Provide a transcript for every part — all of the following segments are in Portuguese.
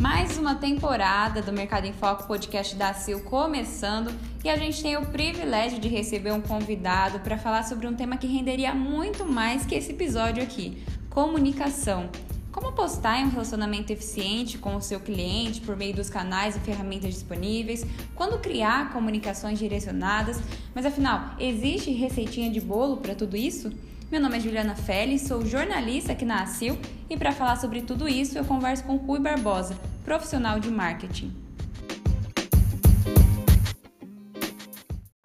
Mais uma temporada do Mercado em Foco podcast da Sil começando e a gente tem o privilégio de receber um convidado para falar sobre um tema que renderia muito mais que esse episódio aqui: comunicação. Como postar em um relacionamento eficiente com o seu cliente por meio dos canais e ferramentas disponíveis? Quando criar comunicações direcionadas? Mas afinal, existe receitinha de bolo para tudo isso? Meu nome é Juliana Félix, sou jornalista aqui na ACIL e para falar sobre tudo isso eu converso com Rui Barbosa, profissional de marketing.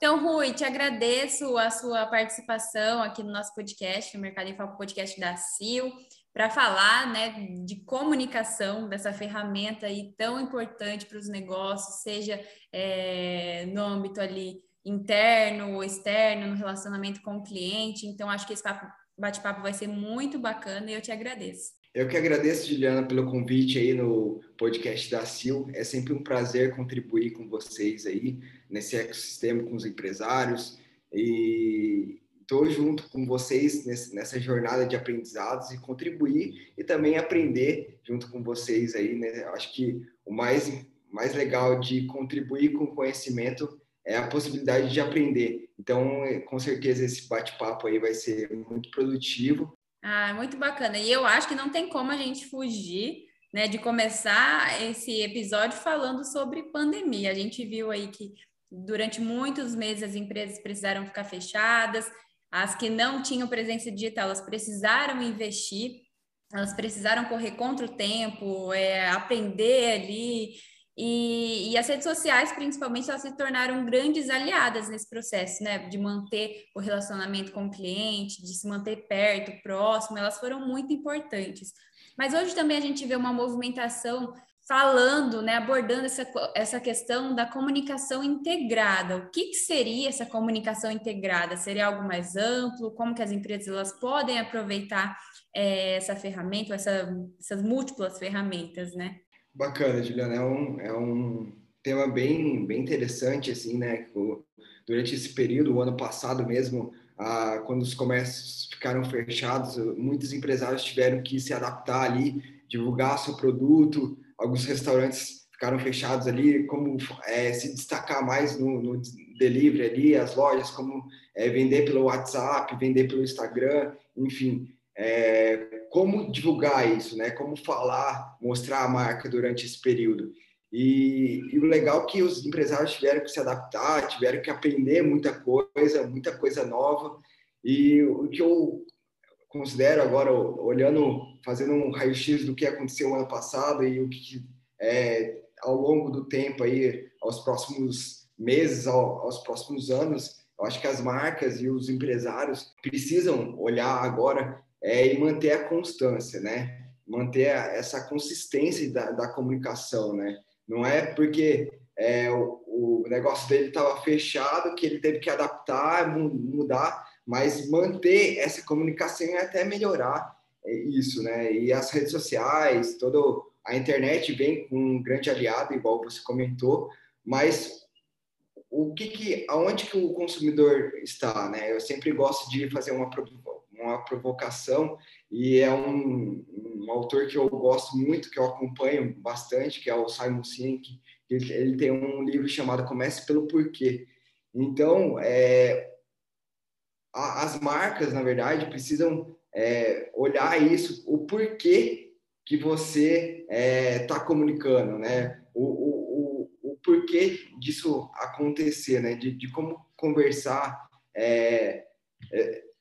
Então, Rui, te agradeço a sua participação aqui no nosso podcast, no Mercado em Foco Podcast da CIL, para falar né, de comunicação, dessa ferramenta aí tão importante para os negócios, seja é, no âmbito ali interno ou externo, no relacionamento com o cliente. Então, acho que esse bate-papo vai ser muito bacana e eu te agradeço. Eu que agradeço, Juliana, pelo convite aí no podcast da CIL. É sempre um prazer contribuir com vocês aí nesse ecossistema com os empresários e estou junto com vocês nessa jornada de aprendizados e contribuir e também aprender junto com vocês aí, né? Acho que o mais mais legal de contribuir com conhecimento é a possibilidade de aprender. Então, com certeza, esse bate-papo aí vai ser muito produtivo. Ah, muito bacana. E eu acho que não tem como a gente fugir né, de começar esse episódio falando sobre pandemia. A gente viu aí que durante muitos meses as empresas precisaram ficar fechadas, as que não tinham presença digital, elas precisaram investir, elas precisaram correr contra o tempo, é, aprender ali, e, e, as redes sociais, principalmente, elas se tornaram grandes aliadas nesse processo, né? De manter o relacionamento com o cliente, de se manter perto, próximo, elas foram muito importantes. Mas hoje também a gente vê uma movimentação falando, né, abordando essa, essa questão da comunicação integrada. O que, que seria essa comunicação integrada? Seria algo mais amplo? Como que as empresas elas podem aproveitar é, essa ferramenta, essa, essas múltiplas ferramentas, né? Bacana, Juliana. É um, é um tema bem, bem interessante, assim, né? Durante esse período, o ano passado mesmo, ah, quando os comércios ficaram fechados, muitos empresários tiveram que se adaptar ali, divulgar seu produto. Alguns restaurantes ficaram fechados ali, como é, se destacar mais no, no, delivery ali, as lojas, como é, vender pelo WhatsApp, vender pelo Instagram, enfim é, como divulgar isso, né? Como falar, mostrar a marca durante esse período. E, e, o legal é que os empresários tiveram que se adaptar, tiveram que aprender muita coisa, muita coisa nova. E o que eu considero agora, olhando, fazendo um raio-x do que aconteceu no ano passado e o que é, ao longo do tempo aí, aos próximos meses, aos próximos anos, eu acho que as marcas e os empresários precisam olhar agora é, e manter a constância, né? Manter a, essa consistência da, da, comunicação, né? Não é porque é, o, o negócio dele estava fechado que ele teve que adaptar, mudar, mas manter essa comunicação e até melhorar é, isso, né? E as redes sociais, toda a internet vem com um grande aliado, igual você comentou, mas o que que, aonde que o consumidor está, né? Eu sempre gosto de fazer uma uma provocação e é um, um, autor que eu gosto muito, que eu acompanho bastante, que é o Simon Sinek. Ele, ele tem um livro chamado Comece pelo Porquê. Então, é, a, as marcas, na verdade, precisam é, olhar isso, o porquê que você está é, tá comunicando, né? O, o, o, o, porquê disso acontecer, né? De, de como conversar.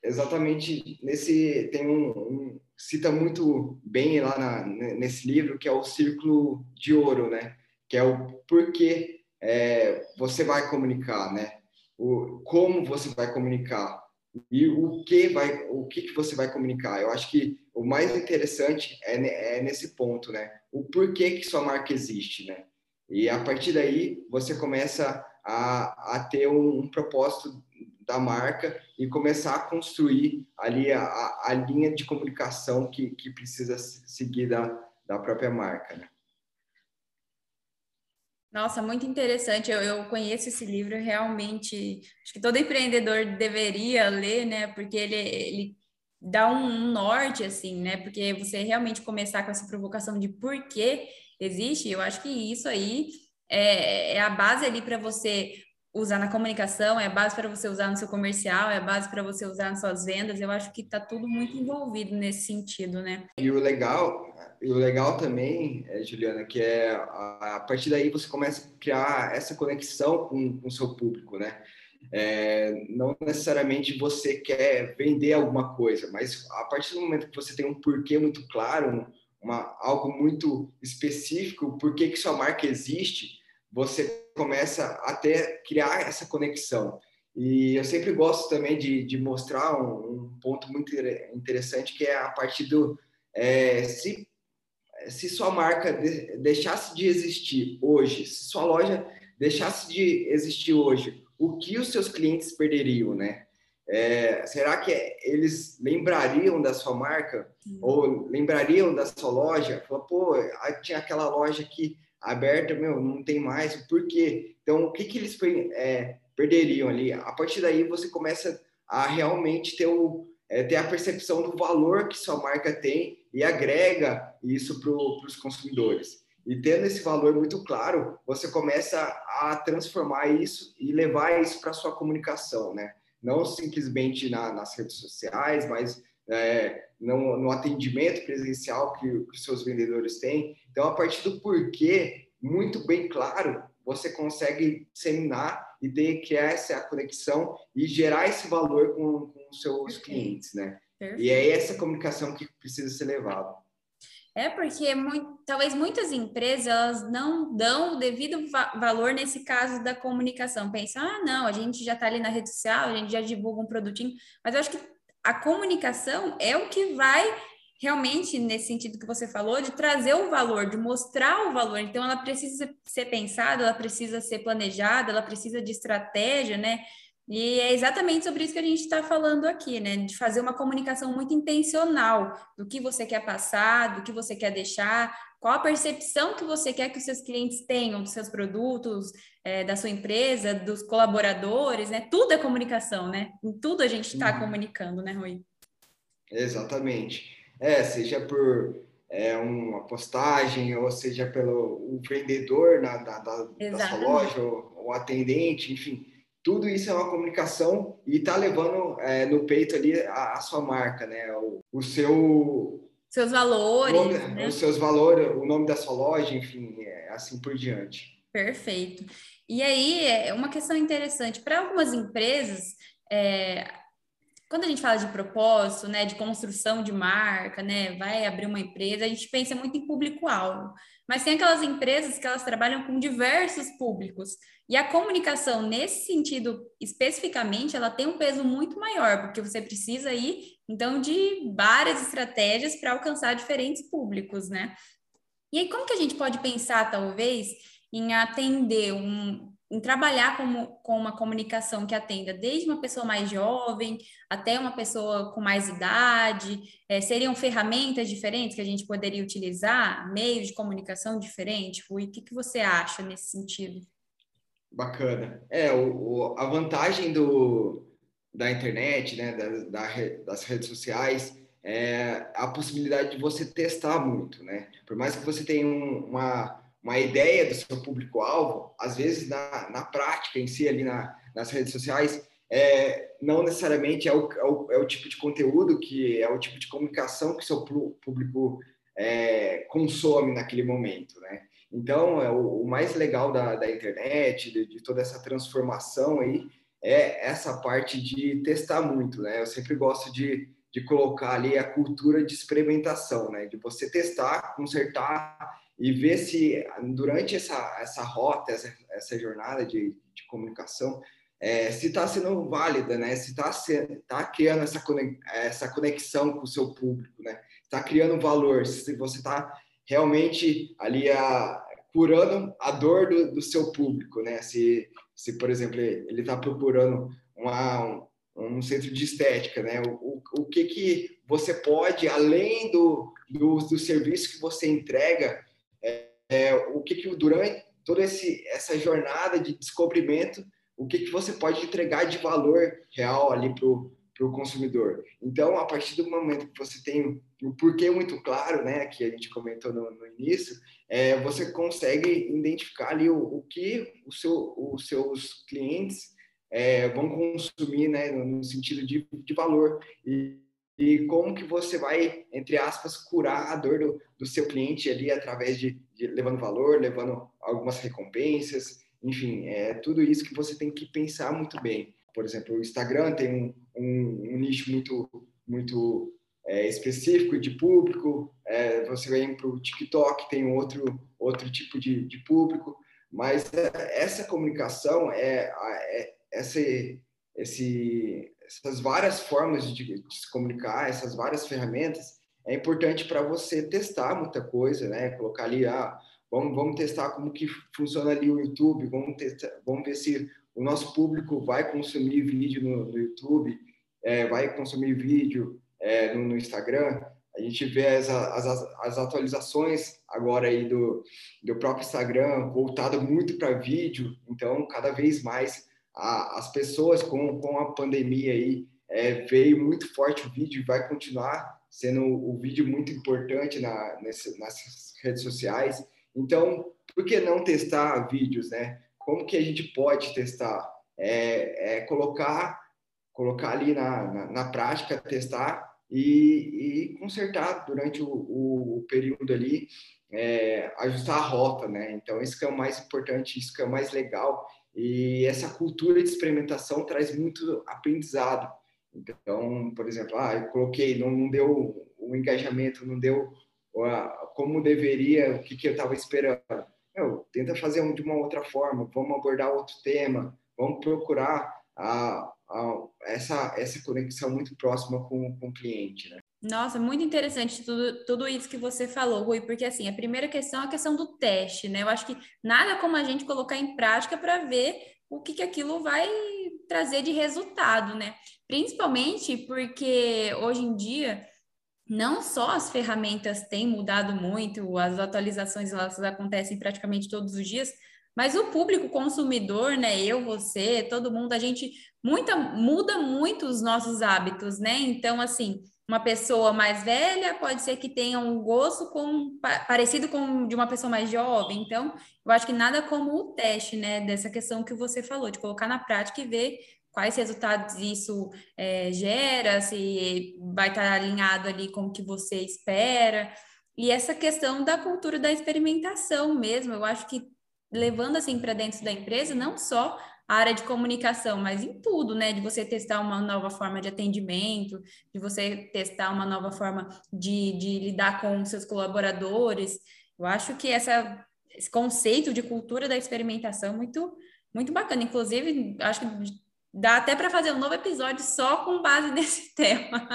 Exatamente nesse tem um, um, cita muito bem lá na, nesse livro que é o círculo de ouro, né? Que é o porquê é, você vai comunicar, né? O como você vai comunicar e o que vai o que, que você vai comunicar. Eu acho que o mais interessante é, é nesse ponto, né? O porquê que sua marca existe, né? E a partir daí você começa a, a ter um, um propósito da marca e começar a construir ali a, a linha de comunicação que, que precisa seguir da, da própria marca. Né? Nossa, muito interessante. Eu, eu conheço esse livro realmente. Acho que todo empreendedor deveria ler, né? Porque ele, ele dá um norte, assim, né? Porque você realmente começar com essa provocação de por que existe. Eu acho que isso aí é, é a base ali para você usar na comunicação, é a base para você usar no seu comercial, é a base para você usar nas suas vendas. Eu acho que está tudo muito envolvido nesse sentido, né? E o legal, e o legal também, é, Juliana, que é a, partir daí você começa a criar essa conexão com, com o seu público, né? É, não necessariamente você quer vender alguma coisa, mas a partir do momento que você tem um porquê muito claro, uma, algo muito específico, por que sua marca existe, você começa a ter, criar essa conexão. E eu sempre gosto também de, de mostrar um, um, ponto muito interessante, que é a partir do... É, se, se sua marca de, deixasse de existir hoje, se sua loja deixasse de existir hoje, o que os seus clientes perderiam, né? É, será que eles lembrariam da sua marca ou lembrariam da sua loja? Fala, pô, tinha aquela loja aqui aberta, meu, não tem mais, por quê? Então, o que, que eles é, perderiam ali? A partir daí, você começa a realmente ter, o, é, ter a percepção do valor que sua marca tem e agrega isso para os consumidores. E tendo esse valor muito claro, você começa a transformar isso e levar isso para sua comunicação, né? Não simplesmente na, nas redes sociais, mas é, no, no, atendimento presencial que, que os seus vendedores têm. Então, a partir do porquê muito bem claro, você consegue disseminar e ter, criar essa conexão e gerar esse valor com, com os seus Perfeito. clientes, né? Perfeito. E é essa comunicação que precisa ser levada. É porque muito, talvez muitas empresas elas não dão o devido va valor nesse caso da comunicação. Pensam, ah, não, a gente já está ali na rede social, a gente já divulga um produtinho, mas eu acho que a comunicação é o que vai realmente, nesse sentido que você falou, de trazer o valor, de mostrar o valor. Então, ela precisa ser pensada, ela precisa ser planejada, ela precisa de estratégia, né? E é exatamente sobre isso que a gente está falando aqui, né? De fazer uma comunicação muito intencional do que você quer passar, do que você quer deixar, qual a percepção que você quer que os seus clientes tenham dos seus produtos, é, da sua empresa, dos colaboradores, né? Tudo é comunicação, né? Em tudo a gente está uhum. comunicando, né, Rui? Exatamente. É, seja por é, uma postagem, ou seja pelo o vendedor na, da, da, da sua loja, ou o atendente, enfim tudo isso é uma comunicação e está levando é, no peito ali a, a, sua marca, né? O, o seu seus valores, nome, né? os seus valores, o nome da sua loja, enfim, é, assim por diante. Perfeito. E aí é uma questão interessante para algumas empresas. É, quando a gente fala de propósito, né, de construção de marca, né, vai abrir uma empresa, a gente pensa muito em público-alvo. Mas tem aquelas empresas que elas trabalham com diversos públicos. E a comunicação, nesse sentido especificamente, ela tem um peso muito maior, porque você precisa aí, então, de várias estratégias para alcançar diferentes públicos, né? E aí, como que a gente pode pensar, talvez, em atender um, em trabalhar como, com uma comunicação que atenda desde uma pessoa mais jovem até uma pessoa com mais idade? É, seriam ferramentas diferentes que a gente poderia utilizar, meios de comunicação diferentes? Rui, o que, que você acha nesse sentido? Bacana. É, o, o, a vantagem do, da internet, né, da, da, das redes sociais, é a possibilidade de você testar muito, né? Por mais que você tenha um, uma uma ideia do seu público-alvo, às vezes na, na prática em si, ali na, nas redes sociais, é, não necessariamente é o, é, o, é o, tipo de conteúdo que é o tipo de comunicação que seu público é, consome naquele momento, né? Então, é o, o mais legal da, da internet, de, de, toda essa transformação aí, é essa parte de testar muito, né? Eu sempre gosto de, de colocar ali a cultura de experimentação, né? De você testar, consertar e ver se durante essa, essa rota, essa, essa jornada de, de comunicação, é, se está sendo válida, né? Se está tá criando essa, essa conexão com o seu público, né? Está criando valor, se você está realmente ali a, curando a dor do, do, seu público, né? Se, se por exemplo, ele está procurando uma, um, um, centro de estética, né? O, o, o que, que você pode, além do, do, do serviço que você entrega, é, é, o que, que durante toda esse, essa jornada de descobrimento, o que, que você pode entregar de valor real ali para para o consumidor. Então, a partir do momento que você tem o porquê muito claro, né, que a gente comentou no, no início, é, você consegue identificar ali o, o que o seu, os seus clientes é, vão consumir, né, no, sentido de, de valor e, e como que você vai, entre aspas, curar a dor do, do seu cliente ali através de, de, levando valor, levando algumas recompensas, enfim, é tudo isso que você tem que pensar muito bem. Por exemplo, o Instagram tem um, um, um nicho muito, muito é, específico de público, é, você vem para o TikTok, tem outro, outro tipo de, de público, mas essa comunicação, é, é essa, esse, essas várias formas de, de, se comunicar, essas várias ferramentas, é importante para você testar muita coisa, né? Colocar ali, ah, vamos, vamos testar como que funciona ali o YouTube, vamos, testar, vamos ver se o nosso público vai consumir vídeo no, no YouTube, é, vai consumir vídeo é, no, no, Instagram. A gente vê as, as, as, atualizações agora aí do, do próprio Instagram voltado muito para vídeo, então cada vez mais a, as pessoas com, com a pandemia aí é, veio muito forte o vídeo e vai continuar sendo o, vídeo muito importante na, nesse, nas redes sociais. Então, por que não testar vídeos, né? Como que a gente pode testar? É, é colocar, colocar ali na, na, na prática, testar e, e, consertar durante o, o, período ali, é, ajustar a rota, né? Então, isso que é o mais importante, isso que é o mais legal. E essa cultura de experimentação traz muito aprendizado. Então, por exemplo, ah, eu coloquei, não, não deu o engajamento, não deu como deveria, o que, que eu estava esperando. Meu, tenta fazer de uma outra forma, vamos abordar outro tema, vamos procurar a, a, essa, essa conexão muito próxima com, com o cliente, né? Nossa, muito interessante tudo, tudo isso que você falou, Rui, porque assim, a primeira questão é a questão do teste, né? Eu acho que nada como a gente colocar em prática para ver o que, que aquilo vai trazer de resultado, né? Principalmente porque hoje em dia não só as ferramentas têm mudado muito, as atualizações elas acontecem praticamente todos os dias, mas o público consumidor, né, eu, você, todo mundo, a gente muita, muda muito os nossos hábitos, né? Então, assim, uma pessoa mais velha pode ser que tenha um gosto com, parecido com de uma pessoa mais jovem. Então, eu acho que nada como o teste, né, dessa questão que você falou, de colocar na prática e ver quais resultados isso é, gera, se vai estar alinhado ali com o que você espera. E essa questão da cultura da experimentação mesmo, eu acho que levando assim para dentro da empresa, não só a área de comunicação, mas em tudo, né? De você testar uma nova forma de atendimento, de você testar uma nova forma de, de lidar com seus colaboradores. Eu acho que essa, esse conceito de cultura da experimentação é muito, muito bacana. Inclusive, acho que dá até para fazer um novo episódio só com base nesse tema.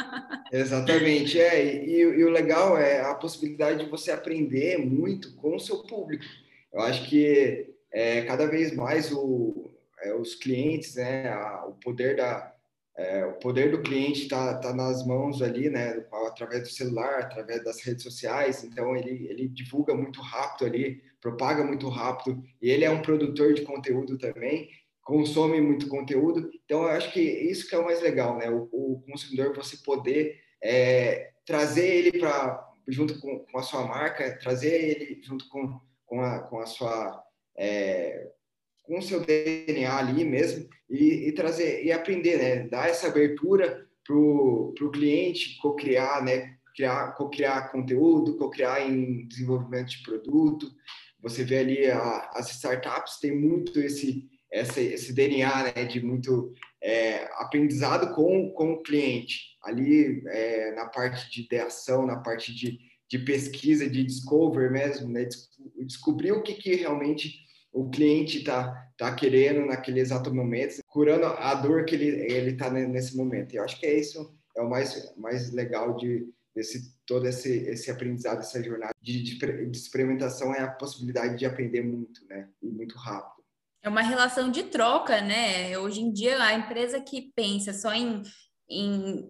Exatamente, é. E, e, o legal é a possibilidade de você aprender muito com o seu público. Eu acho que é, cada vez mais o, é, os clientes, né, a, o poder da é, o poder do cliente está tá nas mãos ali, né, através do celular, através das redes sociais. Então ele ele divulga muito rápido ali, propaga muito rápido. E ele é um produtor de conteúdo também, consome muito conteúdo. Então eu acho que isso que é o mais legal, né, o, o consumidor você poder é, trazer ele para junto com, com, a sua marca, trazer ele junto com, com, a, com a sua é, com o seu DNA ali mesmo e, e trazer e aprender, né? Dar essa abertura para o cliente co-criar, né? Criar, co-criar conteúdo, co-criar em desenvolvimento de produto. Você vê ali a, as startups têm muito esse esse, DNA né, de muito é, aprendizado com, com o cliente ali é, na parte de ideação, na parte de, de pesquisa, de discover mesmo, né, descobrir o que, que realmente o cliente está tá querendo naquele exato momento, curando a dor que ele ele está nesse momento. E eu acho que é isso é o mais mais legal de desse todo esse esse aprendizado, essa jornada de, de, de experimentação é a possibilidade de aprender muito, né? E muito rápido. É uma relação de troca, né? Hoje em dia a empresa que pensa só em, em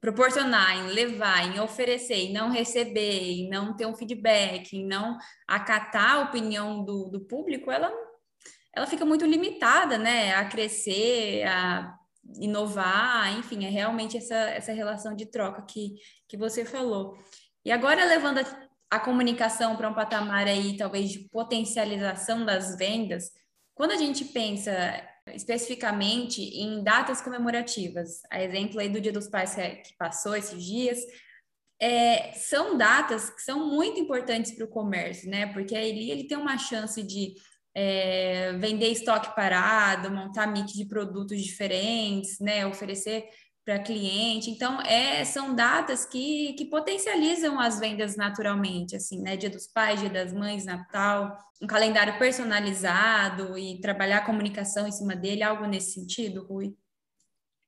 proporcionar, em levar, em oferecer, em não receber, em não ter um feedback, em não acatar a opinião do, do público, ela, ela fica muito limitada, né, a crescer, a inovar, enfim, é realmente essa, essa relação de troca que, que você falou. E agora, levando a, a comunicação para um patamar aí, talvez, de potencialização das vendas, quando a gente pensa especificamente em datas comemorativas, a exemplo aí do Dia dos Pais que passou esses dias, é, são datas que são muito importantes para o comércio, né? Porque aí ele tem uma chance de é, vender estoque parado, montar mix de produtos diferentes, né? Oferecer para cliente. Então, é, são datas que, que potencializam as vendas naturalmente, assim, né? Dia dos Pais, Dia das Mães, Natal, um calendário personalizado e trabalhar a comunicação em cima dele, algo nesse sentido, Rui?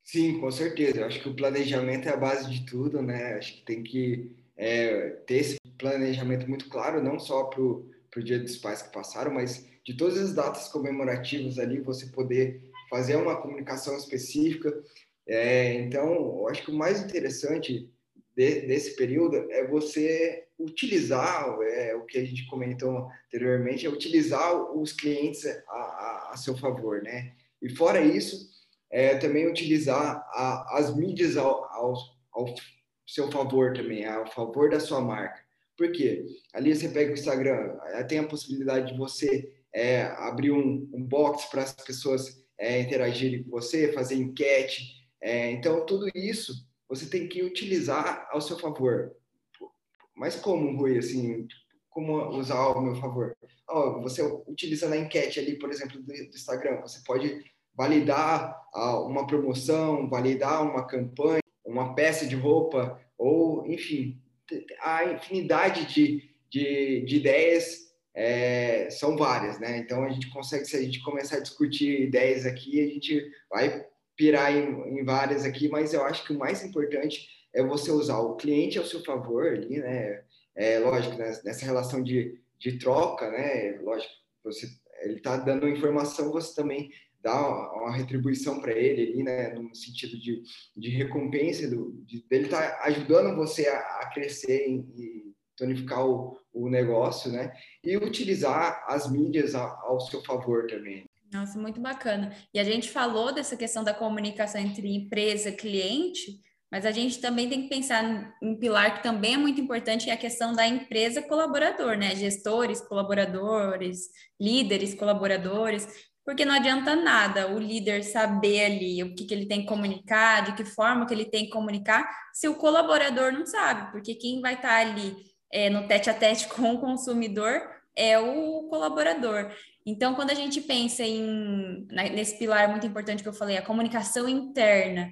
Sim, com certeza. Eu acho que o planejamento é a base de tudo, né? Acho que tem que é, ter esse planejamento muito claro, não só para o Dia dos Pais que passaram, mas de todas as datas comemorativas ali, você poder fazer uma comunicação específica. É, então, acho que o mais interessante de, desse período é você utilizar é, o que a gente comentou anteriormente, é utilizar os clientes a, a, a seu favor, né? E fora isso, é, também utilizar a, as mídias ao, ao, ao, seu favor também, ao favor da sua marca. Por quê? Ali você pega o Instagram, tem a possibilidade de você é, abrir um, um box para as pessoas é, interagirem com você, fazer enquete. É, então, tudo isso você tem que utilizar ao seu favor. Mas como, Rui, assim, como usar ao meu favor? Oh, você utiliza na enquete ali, por exemplo, do, do Instagram, você pode validar uma promoção, validar uma campanha, uma peça de roupa, ou, enfim, a infinidade de, de, de ideias é, são várias, né? Então, a gente consegue, se a gente começar a discutir ideias aqui, a gente vai pirar em, em várias aqui, mas eu acho que o mais importante é você usar o cliente ao seu favor ali, né? É lógico, né? nessa relação de, de troca, né? Lógico, você ele está dando informação, você também dar uma retribuição para ele ali, né, no sentido de, de recompensa do, de, dele tá ajudando você a, a crescer e tonificar o, o, negócio, né, e utilizar as mídias ao seu favor também. Nossa, muito bacana. E a gente falou dessa questão da comunicação entre empresa e cliente, mas a gente também tem que pensar em um pilar que também é muito importante, é a questão da empresa colaborador, né? Gestores, colaboradores, líderes, colaboradores, porque não adianta nada o líder saber ali o que, que ele tem que comunicar, de que forma que ele tem que comunicar, se o colaborador não sabe, porque quem vai estar ali é, no tete a tete com o consumidor é o colaborador. Então, quando a gente pensa em nesse pilar muito importante que eu falei, a comunicação interna,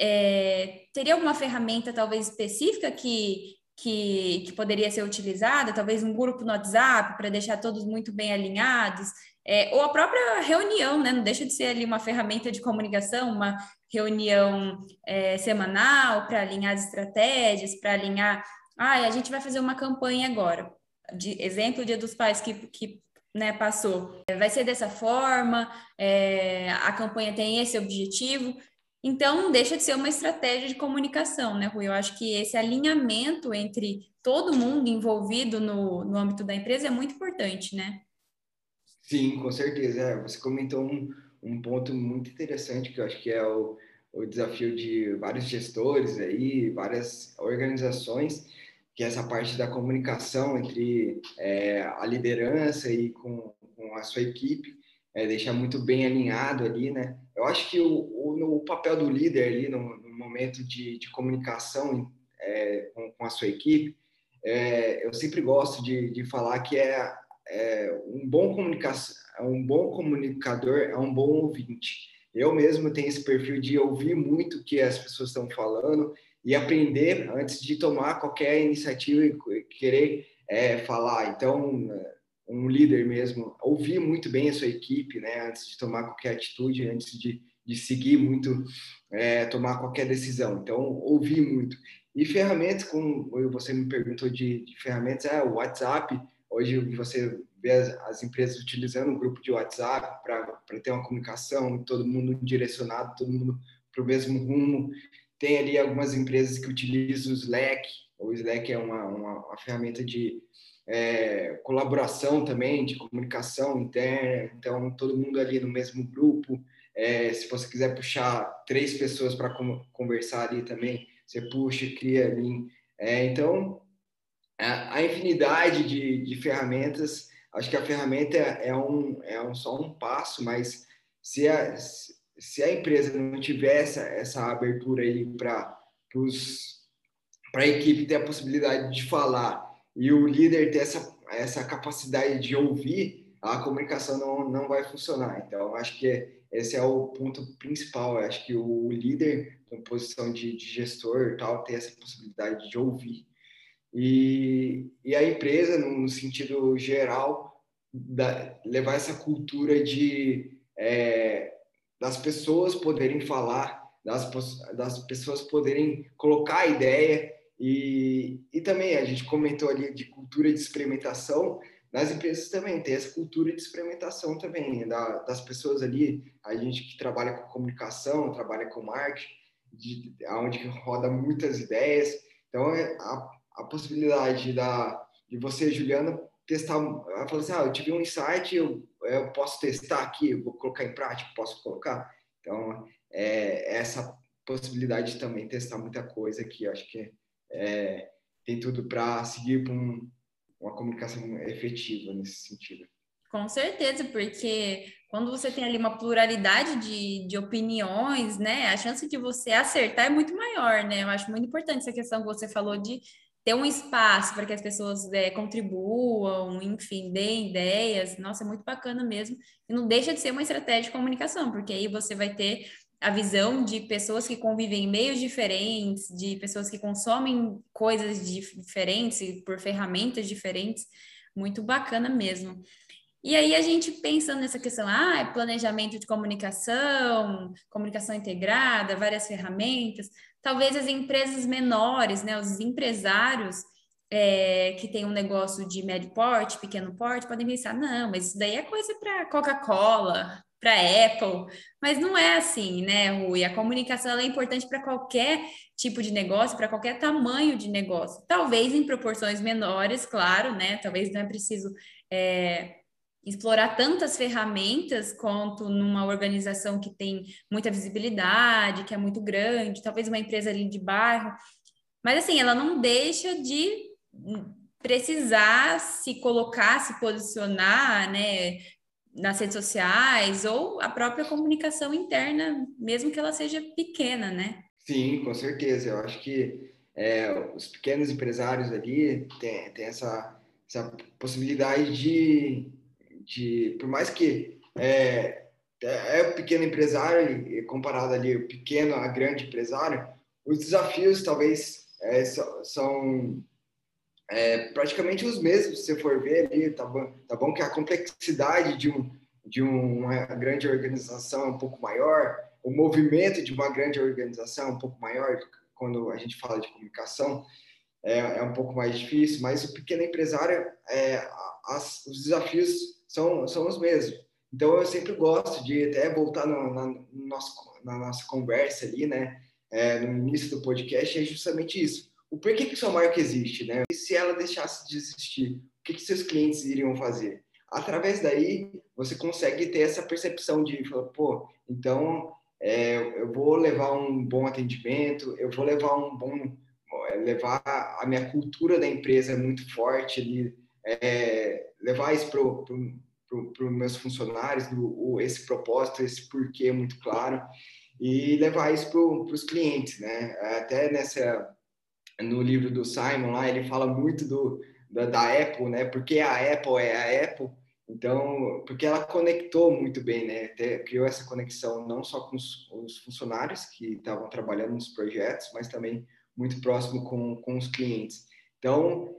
é, teria alguma ferramenta talvez específica que, que, que poderia ser utilizada, talvez um grupo no WhatsApp para deixar todos muito bem alinhados, é, ou a própria reunião, né? Não deixa de ser ali uma ferramenta de comunicação, uma reunião é, semanal para alinhar as estratégias, para alinhar. Ah, a gente vai fazer uma campanha agora. De exemplo, Dia dos Pais que, que né, passou. Vai ser dessa forma, é, a campanha tem esse objetivo. Então, deixa de ser uma estratégia de comunicação, né, Rui? Eu acho que esse alinhamento entre todo mundo envolvido no, no âmbito da empresa é muito importante, né? Sim, com certeza. É, você comentou um, um ponto muito interessante que eu acho que é o, o desafio de vários gestores aí, várias organizações, que é essa parte da comunicação entre é, a liderança e com, com a sua equipe, é, deixar muito bem alinhado ali, né? Eu acho que o, o, o papel do líder ali no, no momento de, de comunicação é, com, com, a sua equipe, é, eu sempre gosto de, de falar que é é, um bom comunicação, um bom comunicador é um bom ouvinte. Eu mesmo tenho esse perfil de ouvir muito o que as pessoas estão falando e aprender antes de tomar qualquer iniciativa e querer é, falar. Então, um líder mesmo, ouvir muito bem a sua equipe, né, antes de tomar qualquer atitude, antes de, de seguir muito, é, tomar qualquer decisão. Então, ouvir muito. E ferramentas, como você me perguntou de, de ferramentas, é o WhatsApp, Hoje você vê as, as empresas utilizando um grupo de WhatsApp para ter uma comunicação, todo mundo direcionado, todo mundo para o mesmo rumo. Tem ali algumas empresas que utilizam o Slack. O Slack é uma, uma, uma ferramenta de é, colaboração também, de comunicação interna. Então, todo mundo ali no mesmo grupo. é, se você quiser puxar três pessoas para conversar ali também, você puxa, cria ali. É, então, a, infinidade de, de, ferramentas, acho que a ferramenta é, um, é um, só um passo, mas se a, se a empresa não tiver essa, abertura aí para a equipe ter a possibilidade de falar e o líder ter essa, essa capacidade de ouvir, a comunicação não, não vai funcionar. Então, acho que esse é o ponto principal. Eu acho que o líder, na posição de, de gestor, tal, tem essa possibilidade de ouvir. E, e a empresa, no sentido geral, da, levar essa cultura de é, das pessoas poderem falar, das, das pessoas poderem colocar a ideia e, e também a gente comentou ali de cultura de experimentação, nas empresas também tem essa cultura de experimentação também, da, das pessoas ali, a gente que trabalha com comunicação, trabalha com marketing, de, onde roda muitas ideias. Então, é a, a possibilidade da, de você, Juliana, testar, ela falou assim, ah, eu tive um insight, eu, eu posso testar aqui, eu vou colocar em prática, posso colocar. Então, é, essa possibilidade de também testar muita coisa aqui, acho que é, tem tudo para seguir para um, uma comunicação efetiva nesse sentido. Com certeza, porque quando você tem ali uma pluralidade de, de opiniões, né, a chance de você acertar é muito maior, né? Eu acho muito importante essa questão que você falou de ter um espaço para que as pessoas é, contribuam, enfim, deem ideias. Nossa, é muito bacana mesmo. E não deixa de ser uma estratégia de comunicação, porque aí você vai ter a visão de pessoas que convivem em meios diferentes, de pessoas que consomem coisas diferentes por ferramentas diferentes, muito bacana mesmo. E aí a gente pensando nessa questão, ah, planejamento de comunicação, comunicação integrada, várias ferramentas, talvez as empresas menores, né, os empresários é, que tem um negócio de médio porte, pequeno porte, podem pensar, não, mas isso daí é coisa para Coca-Cola, para Apple, mas não é assim, né, Rui? A comunicação é importante para qualquer tipo de negócio, para qualquer tamanho de negócio. Talvez em proporções menores, claro, né? Talvez não é preciso é, explorar tantas ferramentas quanto numa organização que tem muita visibilidade, que é muito grande, talvez uma empresa ali de bairro. Mas assim, ela não deixa de precisar se colocar, se posicionar, né, nas redes sociais ou a própria comunicação interna, mesmo que ela seja pequena, né? Sim, com certeza. Eu acho que é, os pequenos empresários ali têm, têm essa, essa possibilidade de, de, por mais que é, é o pequeno empresário comparado ali o pequeno a grande empresário, os desafios talvez é, são é, praticamente os mesmos, se for ver ali, tá bom, tá bom que a complexidade de, um, de uma grande organização é um pouco maior, o movimento de uma grande organização é um pouco maior, quando a gente fala de comunicação, é, é um pouco mais difícil, mas o pequeno empresário, é, as, os desafios são, são os mesmos. Então, eu sempre gosto de até voltar no, na, no nosso, na nossa conversa ali, né, é, no início do podcast, é justamente isso o porquê que sua marca existe, né? E se ela deixasse de existir, o que, que seus clientes iriam fazer? Através daí, você consegue ter essa percepção de, pô, então é, eu vou levar um bom atendimento, eu vou levar um bom, é, levar a minha cultura da empresa muito forte ali, é, levar isso para os meus funcionários, o, esse propósito, esse porquê muito claro, e levar isso para os clientes, né? Até nessa no livro do Simon lá, ele fala muito do, da, da, Apple, né? Porque a Apple é a Apple. Então, porque ela conectou muito bem, né? Até criou essa conexão não só com os, os funcionários que estavam trabalhando nos projetos, mas também muito próximo com, com os clientes. Então,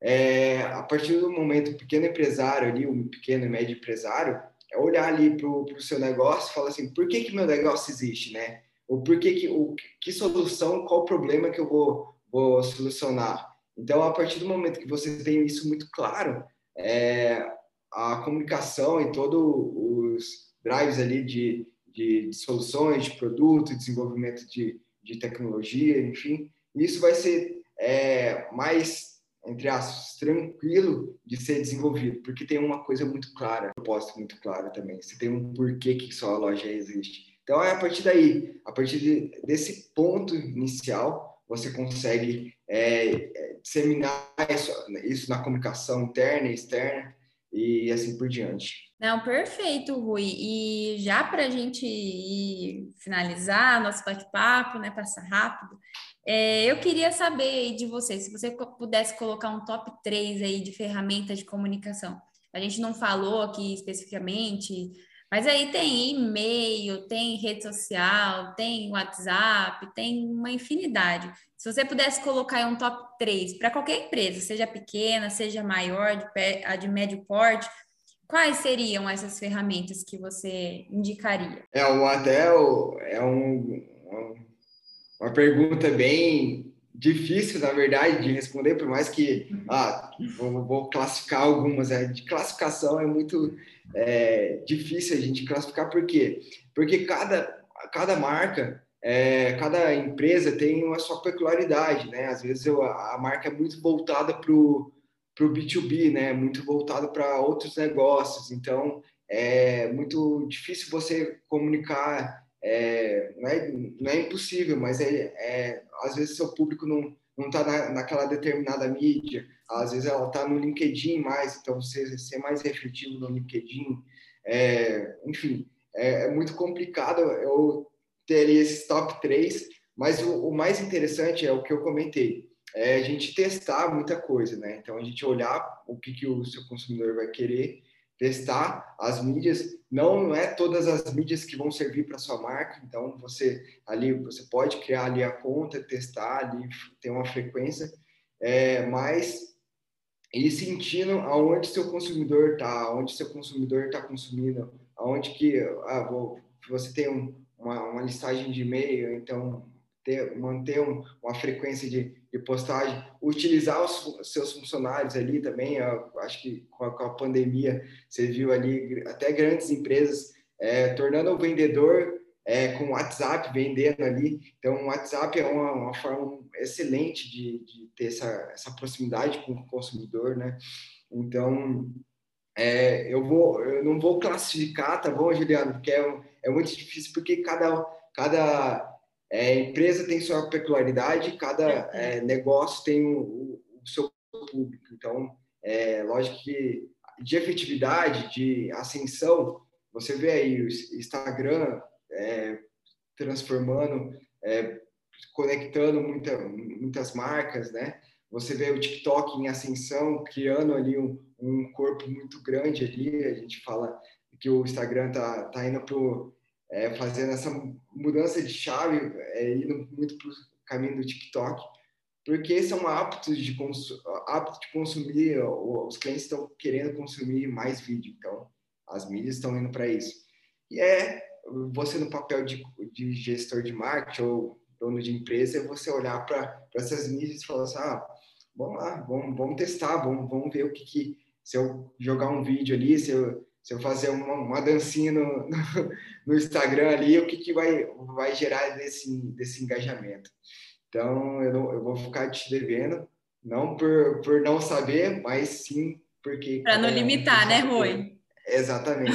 é, a partir do momento pequeno empresário ali, o pequeno e médio empresário, é olhar ali para o seu negócio e falar assim, por que que meu negócio existe, né? Ou por que que, o, que solução, qual problema que eu vou vou solucionar. Então, a partir do momento que você tem isso muito claro, é, a comunicação e todos os drives ali de, de, de, soluções, de produto, desenvolvimento de, de tecnologia, enfim, isso vai ser é, mais entre aspas, tranquilo de ser desenvolvido, porque tem uma coisa muito clara, um propósito muito claro também. Você tem um porquê que sua loja existe. Então, é a partir daí, a partir de, desse ponto inicial, você consegue é, é, disseminar isso, isso na comunicação interna e externa e assim por diante. Não, perfeito, Rui. E já para a gente ir finalizar nosso bate-papo, né, passar rápido, é, eu queria saber de você, se você pudesse colocar um top 3 aí de ferramentas de comunicação. A gente não falou aqui especificamente, mas aí tem e-mail, tem rede social, tem WhatsApp, tem uma infinidade. Se você pudesse colocar um top 3 para qualquer empresa, seja pequena, seja maior, de, pé, de médio porte, quais seriam essas ferramentas que você indicaria? É um, até é um, uma pergunta bem difícil, na verdade, de responder, por mais que ah, vou, classificar algumas. É, de classificação é muito é, difícil a gente classificar, por quê? Porque cada, cada marca, é, cada empresa tem a sua peculiaridade, né? Às vezes eu, a marca é muito voltada para o B2B, né? Muito voltada para outros negócios, então é muito difícil você comunicar é, não, é, não é impossível, mas é, é às vezes seu público não não está na, naquela determinada mídia, às vezes ela está no LinkedIn mais, então você ser mais refletivo no LinkedIn, é, enfim, é, é, muito complicado eu ter esses top 3, mas o, o, mais interessante é o que eu comentei, é a gente testar muita coisa, né? Então a gente olhar o que, que o seu consumidor vai querer testar as mídias. Não, não é todas as mídias que vão servir para sua marca. Então você ali você pode criar ali a conta, testar ali, ter uma frequência, é, mas ir sentindo aonde seu consumidor está, aonde seu consumidor está consumindo, aonde que ah, vou, você tem um, uma, uma listagem de e-mail, então ter, manter um, uma frequência de, de, postagem, utilizar os seus funcionários ali também. Eu acho que com a, com a pandemia você viu ali até grandes empresas é, tornando o vendedor é, com o WhatsApp vendendo ali. Então, o WhatsApp é uma, uma forma excelente de, de, ter essa, essa proximidade com o consumidor, né? Então, é, eu, vou, eu não vou classificar, tá bom, Juliano? Porque é, é muito difícil, porque cada, cada é, empresa tem sua peculiaridade, cada é, negócio tem o, o, seu público. Então, é lógico que de efetividade, de ascensão, você vê aí o Instagram é, transformando, é, conectando muita, muitas marcas, né? Você vê o TikTok em ascensão, criando ali um, um corpo muito grande ali. A gente fala que o Instagram tá, tá indo para é, fazendo essa mudança de chave, é, indo muito para o caminho do TikTok, porque são aptos de, aptos de consumir, os clientes estão querendo consumir mais vídeo, então as mídias estão indo para isso. E é você no papel de, de gestor de marketing ou dono de empresa, é você olhar para essas mídias e falar assim, ah, vamos lá, vamos, vamos testar, vamos, vamos ver o que, que se eu jogar um vídeo ali, se eu se eu fazer uma, uma dancinha no, no, no, Instagram ali, o que, que vai, vai gerar desse, desse engajamento. Então, eu, não, eu vou ficar te devendo, não por, por não saber, mas sim porque... Para não limitar, né, Rui? Exatamente.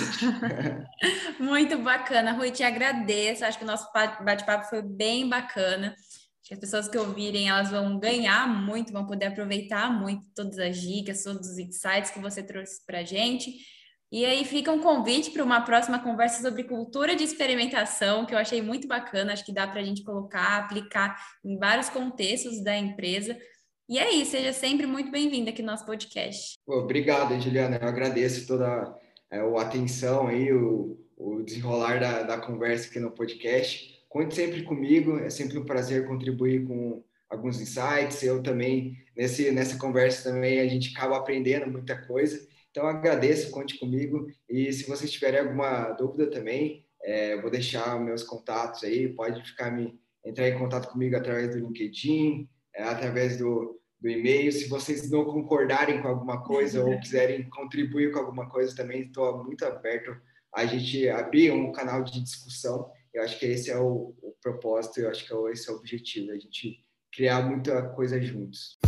Muito bacana, Rui, te agradeço. Acho que o nosso bate-papo foi bem bacana. Acho que as pessoas que ouvirem, elas vão ganhar muito, vão poder aproveitar muito todas as dicas, todos os insights que você trouxe para a gente. E aí fica um convite para uma próxima conversa sobre cultura de experimentação, que eu achei muito bacana, acho que dá para a gente colocar, aplicar em vários contextos da empresa. E é isso, seja sempre muito bem-vindo aqui no nosso podcast. Obrigado, Juliana. Eu agradeço toda é, a atenção aí, o, o desenrolar da, da conversa aqui no podcast. Conte sempre comigo, é sempre um prazer contribuir com alguns insights. Eu também, nesse, nessa conversa também, a gente acaba aprendendo muita coisa. Então, agradeço, conte comigo. E se vocês tiverem alguma dúvida também, é, vou deixar meus contatos aí. Pode ficar me entrar em contato comigo através do LinkedIn, é, através do, do e-mail. Se vocês não concordarem com alguma coisa ou quiserem contribuir com alguma coisa também, estou muito aberto a gente abrir um canal de discussão. Eu acho que esse é o, o propósito, eu acho que esse é o objetivo, a gente criar muita coisa juntos.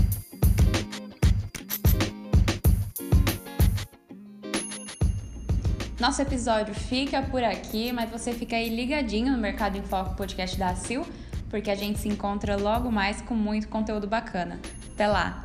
Nosso episódio fica por aqui, mas você fica aí ligadinho no Mercado em Foco podcast da Sil, porque a gente se encontra logo mais com muito conteúdo bacana. Até lá!